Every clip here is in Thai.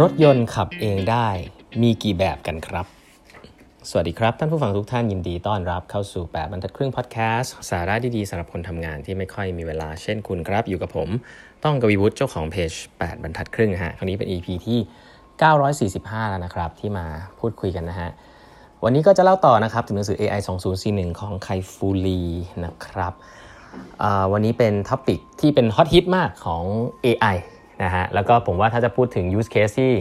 รถยนต์ขับเองได้มีกี่แบบกันครับ สวัสดีครับ ท่านผู้ฟังทุกท่านยินดีต้อนรับเข้าสู่ 8บรรทัดครึ่งพอดแคสต์สาระดีๆสำหรับคนทำงานที่ไม่ค่อยมีเวลาเช่นคุณครับ อยู่กับผม ต้องกวีวุฒิเจ้าของเพจ 8 บรรทัดครึ่งฮะคราวนี้เป็น EP ที่ 945 แล้วนะครับ ที่มาพูดคุยกันนะฮะ วันนี้ก็จะเล่าต่อนะครับ ถึงหนังสือ AI 2041 ของ Kai-Fu Lee นะครับวันนี้เป็น topic ที่เป็นฮอตฮิตมากของ AI นะฮะแล้วก็ผมว่าถ้าจะพูดถึง use case ที่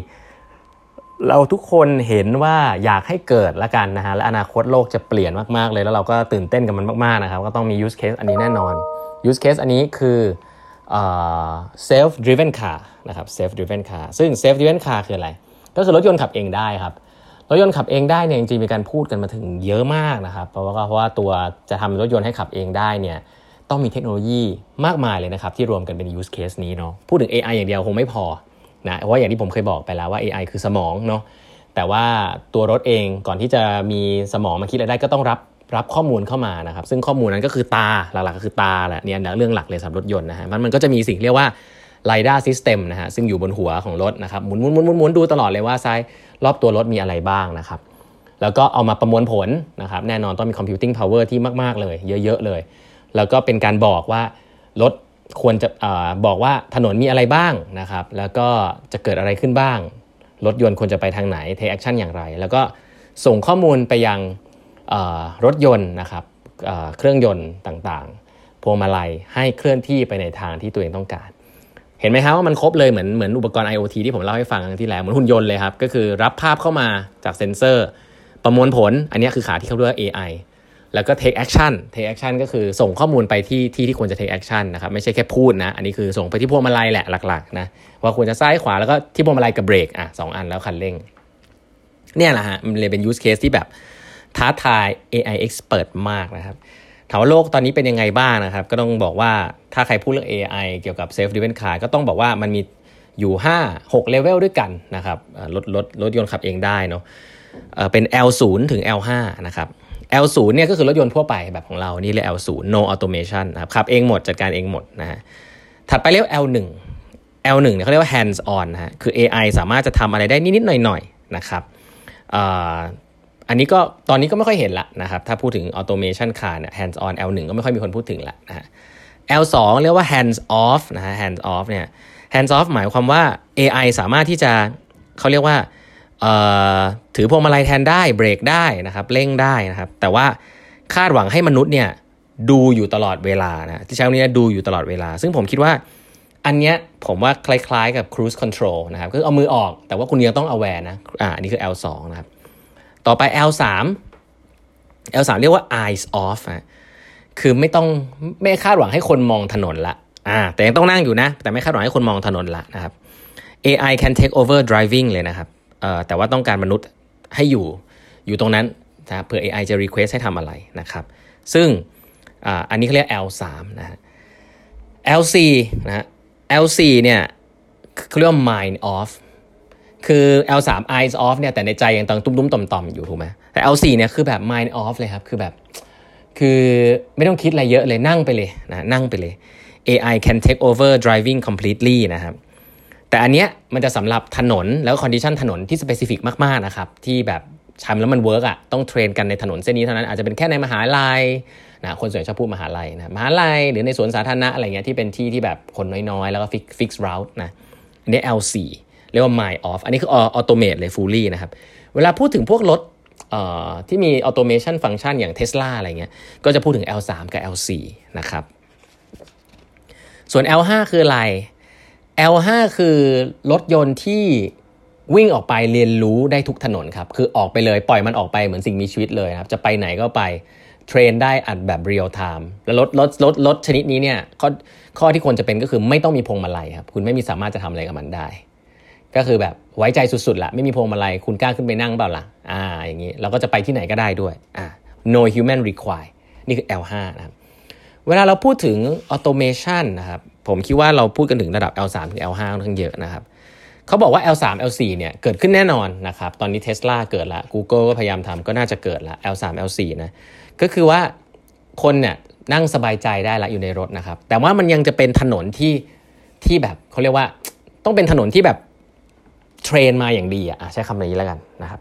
เราทุกคนเห็นว่าอยากให้เกิดละกันนะฮะและอนาคตโลกจะเปลี่ยนมากๆเลย แล้วเราก็ตื่นเต้นกับมันมากๆนะครับก็ต้องมี use case อันนี้แน่นอน use case อันนี้คือ self driven car นะครับ self driven car ซึ่ง self driven car คืออะไร ก็คือรถยนต์ขับเองได้ครับรถยนต์ขับเองได้เนี่ยจริงๆมีการพูดกันมาถึงเยอะมากนะครับ เพราะว่าเพราะว่าตัวจะทำรถยนต์ให้ขับเองได้เนี่ย ต้องมีเทคโนโลยีมากมายเลยนะครับที่รวมกันเป็น use case นี้เนาะพูดถึง AI อย่างเดียวคงไม่พอนะเพราะว่าอย่างที่ผมเคยบอกไปแล้วว่า AI คือสมองเนาะแต่ว่าตัวรถเองก่อนที่จะมีสมองมาคิดอะไรได้ก็ต้องรับรับข้อมูลเข้ามานะครับ ซึ่งข้อมูลนั้นก็คือตาหลักๆก็คือตาแหละเนี่ยเรื่องหลักเลยสำหรับรถยนต์นะฮะมันมันก็จะมีสิ่งเรียกว่า LiDAR System นะฮะซึ่งอยู่บนหัวของรถนะครับหมุนหมุนหมุนหมุนดูตลอดเลยว่าซ้ายรอบตัวรถมีอะไรบ้างนะครับแล้วก็เอามาประมวลผลนะครับแน่นอนต้องมี computing power ที่มาก ๆ เลย เยอะ ๆ เลย แล้วก็เป็นการบอกว่ารถควรจะอบอกว่าถนนมีอะไรบ้างนะครับ แล้วก็จะเกิดอะไรขึ้นบ้าง รถยนต์ควรจะไปทางไหน take action อย่างไร แล้วก็ส่งข้อมูลไปยังรถยนต์นะครับเครื่องยนต์ต่างๆ พวงมาลัยให้เคลื่อนที่ไปในทางที่ตัวเองต้องการ เห็นไหมครับว่ามันครบเลยเหมือนเหมือนอุปกรณ์ IoT ที่ผมเล่าให้ฟังที่แล้วเหมือนหุ่นยนต์เลยครับ ก็คือรับภาพเข้ามาจากเซ็นเซอร์ ประมวลผล อันนี้คือขาที่เขาเรียกว่า AI แล้วก็ take action take action ก็คือส่งข้อมูลไปที่ที่ที่ควรจะ take action นะครับไม่ใช่แค่พูดนะ อันนี้คือส่งไปที่พวงมาลัยแหละหลักๆนะว่าควรจะซ้ายขวาแล้วก็ที่พวงมาลัยกับเบรกอะสองอันแล้วคันเร่ง เนี่ยแหละฮะมันเลยเป็น use case ที่แบบท้าทาย AI expert มากนะครับถามว่าโลกตอนนี้เป็นยังไงบ้างนะครับ ก็ต้องบอกว่าถ้าใครพูดเรื่อง AI เกี่ยวกับ self driven car ก็ต้องบอกว่ามันมีอยู่ 5 6 level ด้วยกันนะครับรถรถรถยนต์ขับเองได้เนาะเป็น L0 ถึง L5 นะครับ L0 เนี่ยก็คือรถยนต์ทั่วไปแบบของเรานี่เรียก L0 no automation นะครับขับเองหมดจัดการเองหมดนะฮะถัดไปเรียก L1 L1 เนี่ยเขาเรียกว่า hands on นะฮะคือ AI สามารถจะทำอะไรได้นิดๆหน่อยๆนะครับอันนี้ก็ตอนนี้ก็ไม่ค่อยเห็นละนะครับถ้าพูดถึง automation car เนี่ย hands on L1 ก็ไม่ค่อยมีคนพูดถึงละนะฮะ L2 เรียกว่า hands off นะฮะ hands off เนี่ย hands off หมายความว่า AI สามารถที่จะเขาเรียกว่า ถือพวงมาลัยแทนได้เบรกได้นะครับเร่งได้นะครับ แต่ว่าคาดหวังให้มนุษย์เนี่ยดูอยู่ตลอดเวลานะที่ใช้คำนี้ดูอยู่ตลอดเวลา ซึ่งผมคิดว่าอันเนี้ยผมว่าคล้ายๆกับ cruise control นะครับคือเอามือออกแต่ว่าคุณยังต้อง aware นะอ่านี่คือ L2 นะครับ ต่อไป L3 L3 เรียกว่า eyes off นะคือไม่ต้องไม่คาดหวังให้คนมองถนนละอ่าแต่ยังต้องนั่งอยู่นะ แต่ไม่คาดหวังให้คนมองถนนละนะครับ AI can take over driving เลยนะครับเอ่อแต่ว่าต้องการมนุษย์ ให้อยู่อยู่ตรงนั้นนะเพื่อ AI จะ request ให้ทำอะไรนะครับ ซึ่งออันนี้เขาเรียก L3 นะฮะ L4 นะฮะ L4 เนี่ยเขาเรียกว่า mind off คือ L3 eyes off เนี่ยแต่ในใจยังต้องตุ้มๆต่อมๆอยู่ถูกไหมแต่ L4 เนี่ยคือแบบ mind off เลยครับ คือแบบ คือไม่ต้องคิดอะไรเยอะเลยนั่งไปเลยนะนั่งไปเลย AI can take over driving completely นะครับ แต่อันเนี้ยมันจะสำหรับถนนแล้ว condition ถนนที่ specific มากๆนะครับที่แบบทำแล้วมัน work อะต้อง train กันในถนนเส้นนี้เท่านั้นอาจจะเป็นแค่ในมหาลัยนะคนส่วนใหญ่ชอบพูดมหาลัยนะมหาลัยหรือในสวนสาธารณะอะไรเงี้ยที่เป็นที่ที่แบบคนน้อยๆ แล้วก็ fix fix route นะอันนี้ L4 เรียกว่า mind off อันนี้คือ automate เลย fully นะครับเวลาพูดถึงพวกรถที่มี automation function อย่าง Tesla อะไรเงี้ยก็จะพูดถึง L3 กับ L4 นะครับส่วน L5 คืออะไร L5 คือรถยนต์ที่วิ่งออกไปเรียนรู้ได้ทุกถนนครับ คือออกไปเลยปล่อยมันออกไปเหมือนสิ่งมีชีวิตเลยครับ จะไปไหนก็ไป train ได้อัดแบบ real time แล้วรถรถรถรถชนิดนี้เนี่ยข้อข้อที่ควรจะเป็นก็คือไม่ต้องมีพวงมาลัยครับ คุณไม่มีสามารถจะทำอะไรกับมันได้ ก็คือแบบไว้ใจสุดๆละไม่มีพวงมาลัยคุณกล้าขึ้นไปนั่งเปล่าล่ะอ่าอย่างนี้เราก็จะไปที่ไหนก็ได้ด้วยอ่า no human require นี่คือ L5 นะครับ เวลาเราพูดถึง automation นะครับผมคิดว่าเราพูดกันถึงระดับ L3 ถึง L5 ค่อนข้างเยอะนะครับเขาบอกว่า L3 L4 เนี่ยเกิดขึ้นแน่นอนนะครับตอนนี้ Tesla เกิดละ Google ก็พยายามทำก็น่าจะเกิดละ L3 L4 นะก็คือว่าคนเนี่ยนั่งสบายใจได้ละอยู่ในรถนะครับ แต่ว่ามันยังจะเป็นถนนที่ที่แบบเขาเรียกว่าต้องเป็นถนนที่แบบเทรนมาอย่างดีอะใช้คำนี้แล้วกันนะครับ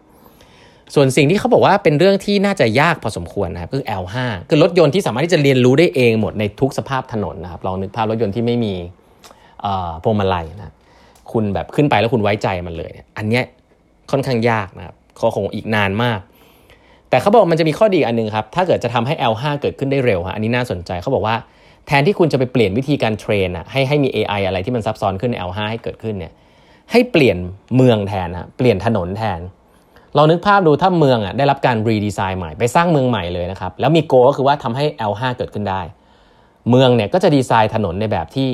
ส่วนสิ่งที่เขาบอกว่าเป็นเรื่องที่น่าจะยากพอสมควรนะครับคือ L5 คือรถยนต์ที่สามารถที่จะเรียนรู้ได้เองหมดในทุกสภาพถนนนะครับลองนึกภาพรถยนต์ที่ไม่มีพวงมาลัยนะคุณแบบขึ้นไปแล้วคุณไว้ใจมันเลยอันนี้ค่อนข้างยากนะครับเขาคงอีกนานมาก แต่เขาบอกมันจะมีข้อดีอันนึงครับ ถ้าเกิดจะทำให้ L5 เกิดขึ้นได้เร็วฮะอันนี้น่าสนใจเขาบอกว่าแทนที่คุณจะไปเปลี่ยนวิธีการเทรนอะให้ให้มี AI อะไรที่มันซับซ้อนขึ้นใน L5 ให้เกิดขึ้นเนี่ยให้เปลี่ยนเมืองแทนนะเปลี่ยนถนนแทน เรานึกภาพดูถ้าเมืองอะได้รับการรีดีไซน์ใหม่ไปสร้างเมืองใหม่เลยนะครับ แล้วมีโกก็คือว่าทำให้ L5 เกิดขึ้นได้ เมืองเนี่ยก็จะดีไซน์ถนนในแบบที่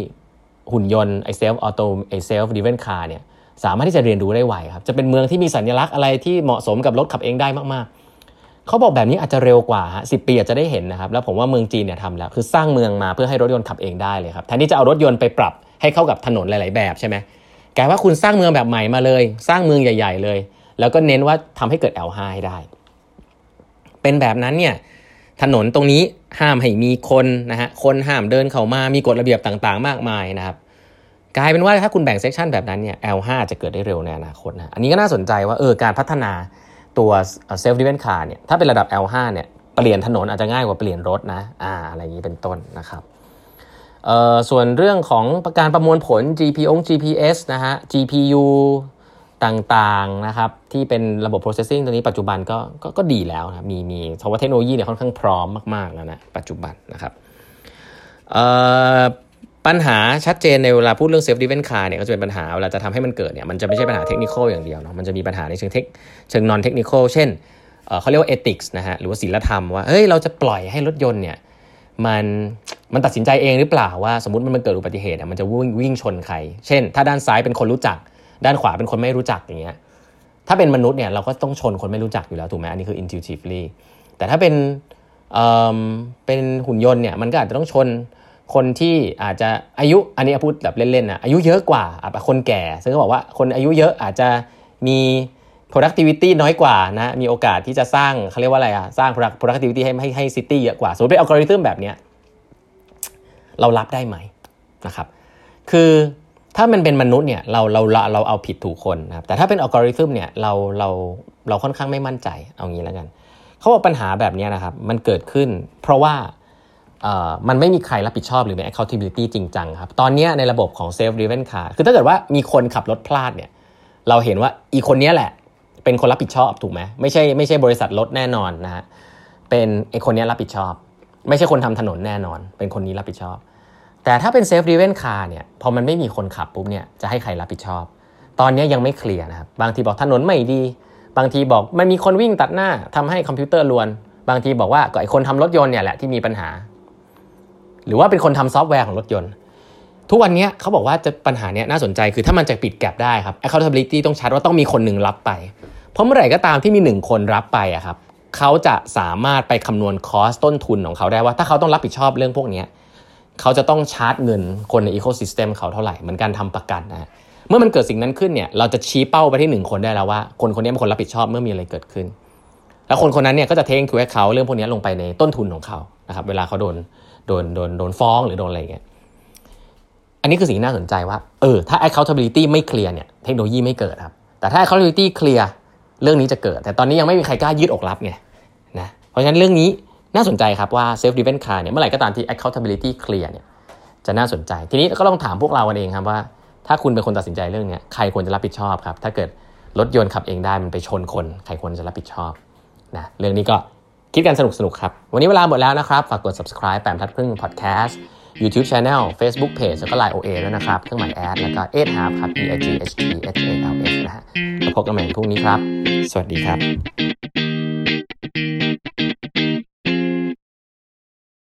หุ่นยนต์ไอ self auto ไอ self driven car เนี่ยสามารถที่จะเรียนรู้ได้ไวครับ จะเป็นเมืองที่มีสัญลักษณ์อะไรที่เหมาะสมกับรถขับเองได้มากๆ เขาบอกแบบนี้อาจจะเร็วกว่าสิบปีอาจจะได้เห็นนะครับ แล้วผมว่าเมืองจีนเนี่ยทำแล้ว คือสร้างเมืองมาเพื่อให้รถยนต์ขับเองได้เลยครับแทนที่จะเอารถยนต์ไปปรับให้เข้ากับถนนหลาย ๆ แบบใช่ไหมกลายว่าคุณสร้างเมืองแบบใหม่มาเลย สร้างเมืองใหญ่ ๆ เลย แล้วก็เน้นว่าทำให้เกิด L5 ให้ได้ เป็นแบบนั้นเนี่ยถนนตรงนี้ห้ามให้มีคนนะฮะคนห้ามเดินเข้ามามีกฎระเบียบต่างๆ มากมายนะครับกลายเป็นว่าถ้าคุณแบ่ง section แบบนั้นเนี่ย L5 จะเกิดได้เร็วในอนาคตนะอันนี้ก็น่าสนใจว่าเออการพัฒนาตัว self driven car เนี่ยถ้าเป็นระดับ L5 เนี่ยเปลี่ยนถนนอาจจะง่ายกว่าเปลี่ยนรถนะอ่าอะไรอย่างนี้เป็นต้นนะครับเอ่อส่วนเรื่องของการประมวลผล GPO GPS นะฮะ GPU ต่างๆนะครับที่เป็นระบบ processing ตัวนี้ปัจจุบันก็กก็ดีแล้วนะมีมีเพราะว่าเทคโนโลยีเนี่ยค่อนข้างพร้อมมากๆแล้วนะปัจจุบันนะครับปัญหาชัดเจนในเวลาพูดเรื่อง self driven car เนี่ยก็จะเป็นปัญหาเวลาจะทำให้มันเกิดเนี่ยมันจะไม่ใช่ปัญหาเทคนิคอย่างเดียวเนาะมันจะมีปัญหาในเชิงเทคเชิง non technical เช่นเขาเรียกว่า ethics นะฮะหรือว่าศีลธรรมว่าเฮ้ยเราจะปล่อยให้รถยนต์เนี่ยมันมันตัดสินใจเองหรือเปล่าว่าสมมติมันเกิดอุบัติเหตุมันจะวิ่งวิ่งชนใคร เช่น ถ้าด้านซ้ายเป็นคนรู้จัก ด้านขวาเป็นคนไม่รู้จักอย่างเงี้ยถ้าเป็นมนุษย์เนี่ยเราก็ต้องชนคนไม่รู้จักอยู่แล้วถูกไหมอันนี้คือ intuitively แต่ถ้าเป็นเอ่อเป็นหุ่นยนต์เนี่ยมันก็อาจจะต้องชนคนที่อาจจะอายุอันนี้พูดแบบเล่นๆนะอายุเยอะกว่าคนแก่ ซึ่งก็บอกว่าคนอายุเยอะอาจจะมี productivity น้อยกว่านะมีโอกาสที่จะสร้างเขาเรียกว่าอะไรอะสร้าง productivity ให้ให้ให้ city เยอะกว่าสมมติเป็นอัลกอริทึมแบบเนี้ยเรารับได้ไหมนะครับ คือ ถ้ามันเป็นมนุษย์เนี่ยเราเราเราเราเอาผิดถูกคนนะครับแต่ถ้าเป็นอัลกอริทึมเนี่ยเราเราเราค่อนข้างไม่มั่นใจเอางี้แล้วกันเขาบอกปัญหาแบบนี้นะครับมันเกิดขึ้น เพราะว่ามันไม่มีใครรับผิดชอบหรือมี accountability จริงจังครับ ตอนนี้ในระบบของ self driven car คือถ้าเกิดว่ามีคนขับรถพลาดเนี่ยเราเห็นว่าอีคนนี้แหละ เป็นคนรับผิดชอบถูกไหมไม่ใช่ไม่ใช่บริษัทรถแน่นอนนะฮะเป็นไอคนนี้รับผิดชอบ ไม่ใช่คนทำถนนแน่นอน เป็นคนนี้รับผิดชอบ แต่ถ้าเป็น self driven car เนี่ยพอมันไม่มีคนขับปุ๊บเนี่ยจะให้ใครรับผิดชอบ ตอนนี้ยังไม่เคลียร์นะครับบางทีบอกถนนไม่ดี บางทีบอกมันมีคนวิ่งตัดหน้าทำให้คอมพิวเตอร์รวน บางทีบอกว่าก็ไอคนทำรถยนต์เนี่ยแหละที่มีปัญหา หรือว่าเป็นคนทำซอฟต์แวร์ของรถยนต์ ทุกวันนี้เขาบอกว่าจะปัญหาเนี้ยน่าสนใจคือถ้ามันจะปิด gap ได้ครับ accountability ต้องชัดว่าต้องมีคนหนึ่งรับไป เพราะเมื่อไหร่ก็ตามที่มีหนึ่งคนรับไปอะครับเขาจะสามารถไปคำนวณ cost ต้นทุนของเขาได้ว่า ถ้าเขาต้องรับผิดชอบเรื่องพวกนี้เเขาจะต้องชาร์จเงินคนในอีโคซิสเต็มเขาเท่าไหร่เหมือนการทำประกันนะเมื่อมันเกิดสิ่งนั้นขึ้นเนี่ยเราจะชี้เป้าไปที่หนึ่งคนได้แล้วว่า คนคนนี้เป็นคนรับผิดชอบเมื่อมีอะไรเกิดขึ้น แล้วคนคนนั้นเนี่ยก็จะเทงคิวให้เขาเรื่องพวกนี้ลงไปในต้นทุนของเขานะครับเวลาเขาโดนโดนโดนโดนฟ้องหรือโดนอะไรเงี้ยอันนี้คือสิ่งน่าสนใจว่าเออถ้า accountability ไม่เคลียร์เนี่ยเทคโนโลยีไม่เกิดครับแต่ถ้า accountability เคลียร์เรื่องนี้จะเกิด แต่ตอนนี้ยังไม่มีใครกล้ายืดอกรับไงนะเพราะฉะนั้นเรื่องนี้ น่าสนใจครับว่า self driven car เนี่ยเมื่อไหร่ก็ตามที่ accountability clear เนี่ยจะน่าสนใจ ทีนี้ก็ต้องถามพวกเรากันเองครับว่า ถ้าคุณเป็นคนตัดสินใจเรื่องนี้ใครควรจะรับผิดชอบครับถ้าเกิดรถยนต์ขับเองได้มันไปชนคนใครควรจะรับผิดชอบนะเรื่องนี้ก็คิดกันสนุกสนุกครับ วันนี้เวลาหมดแล้วนะครับ ฝากกด subscribe แปมทัดครึ่ง podcast YouTube Channel Facebook Page แล้วก็ Line OA ด้วยนะครับ เครื่องหมายแอดแล้วก็ e half ครับ e i g h t h a l s นะฮะพบกันใหม่พรุ่งนี้ครับ สวัสดีครับ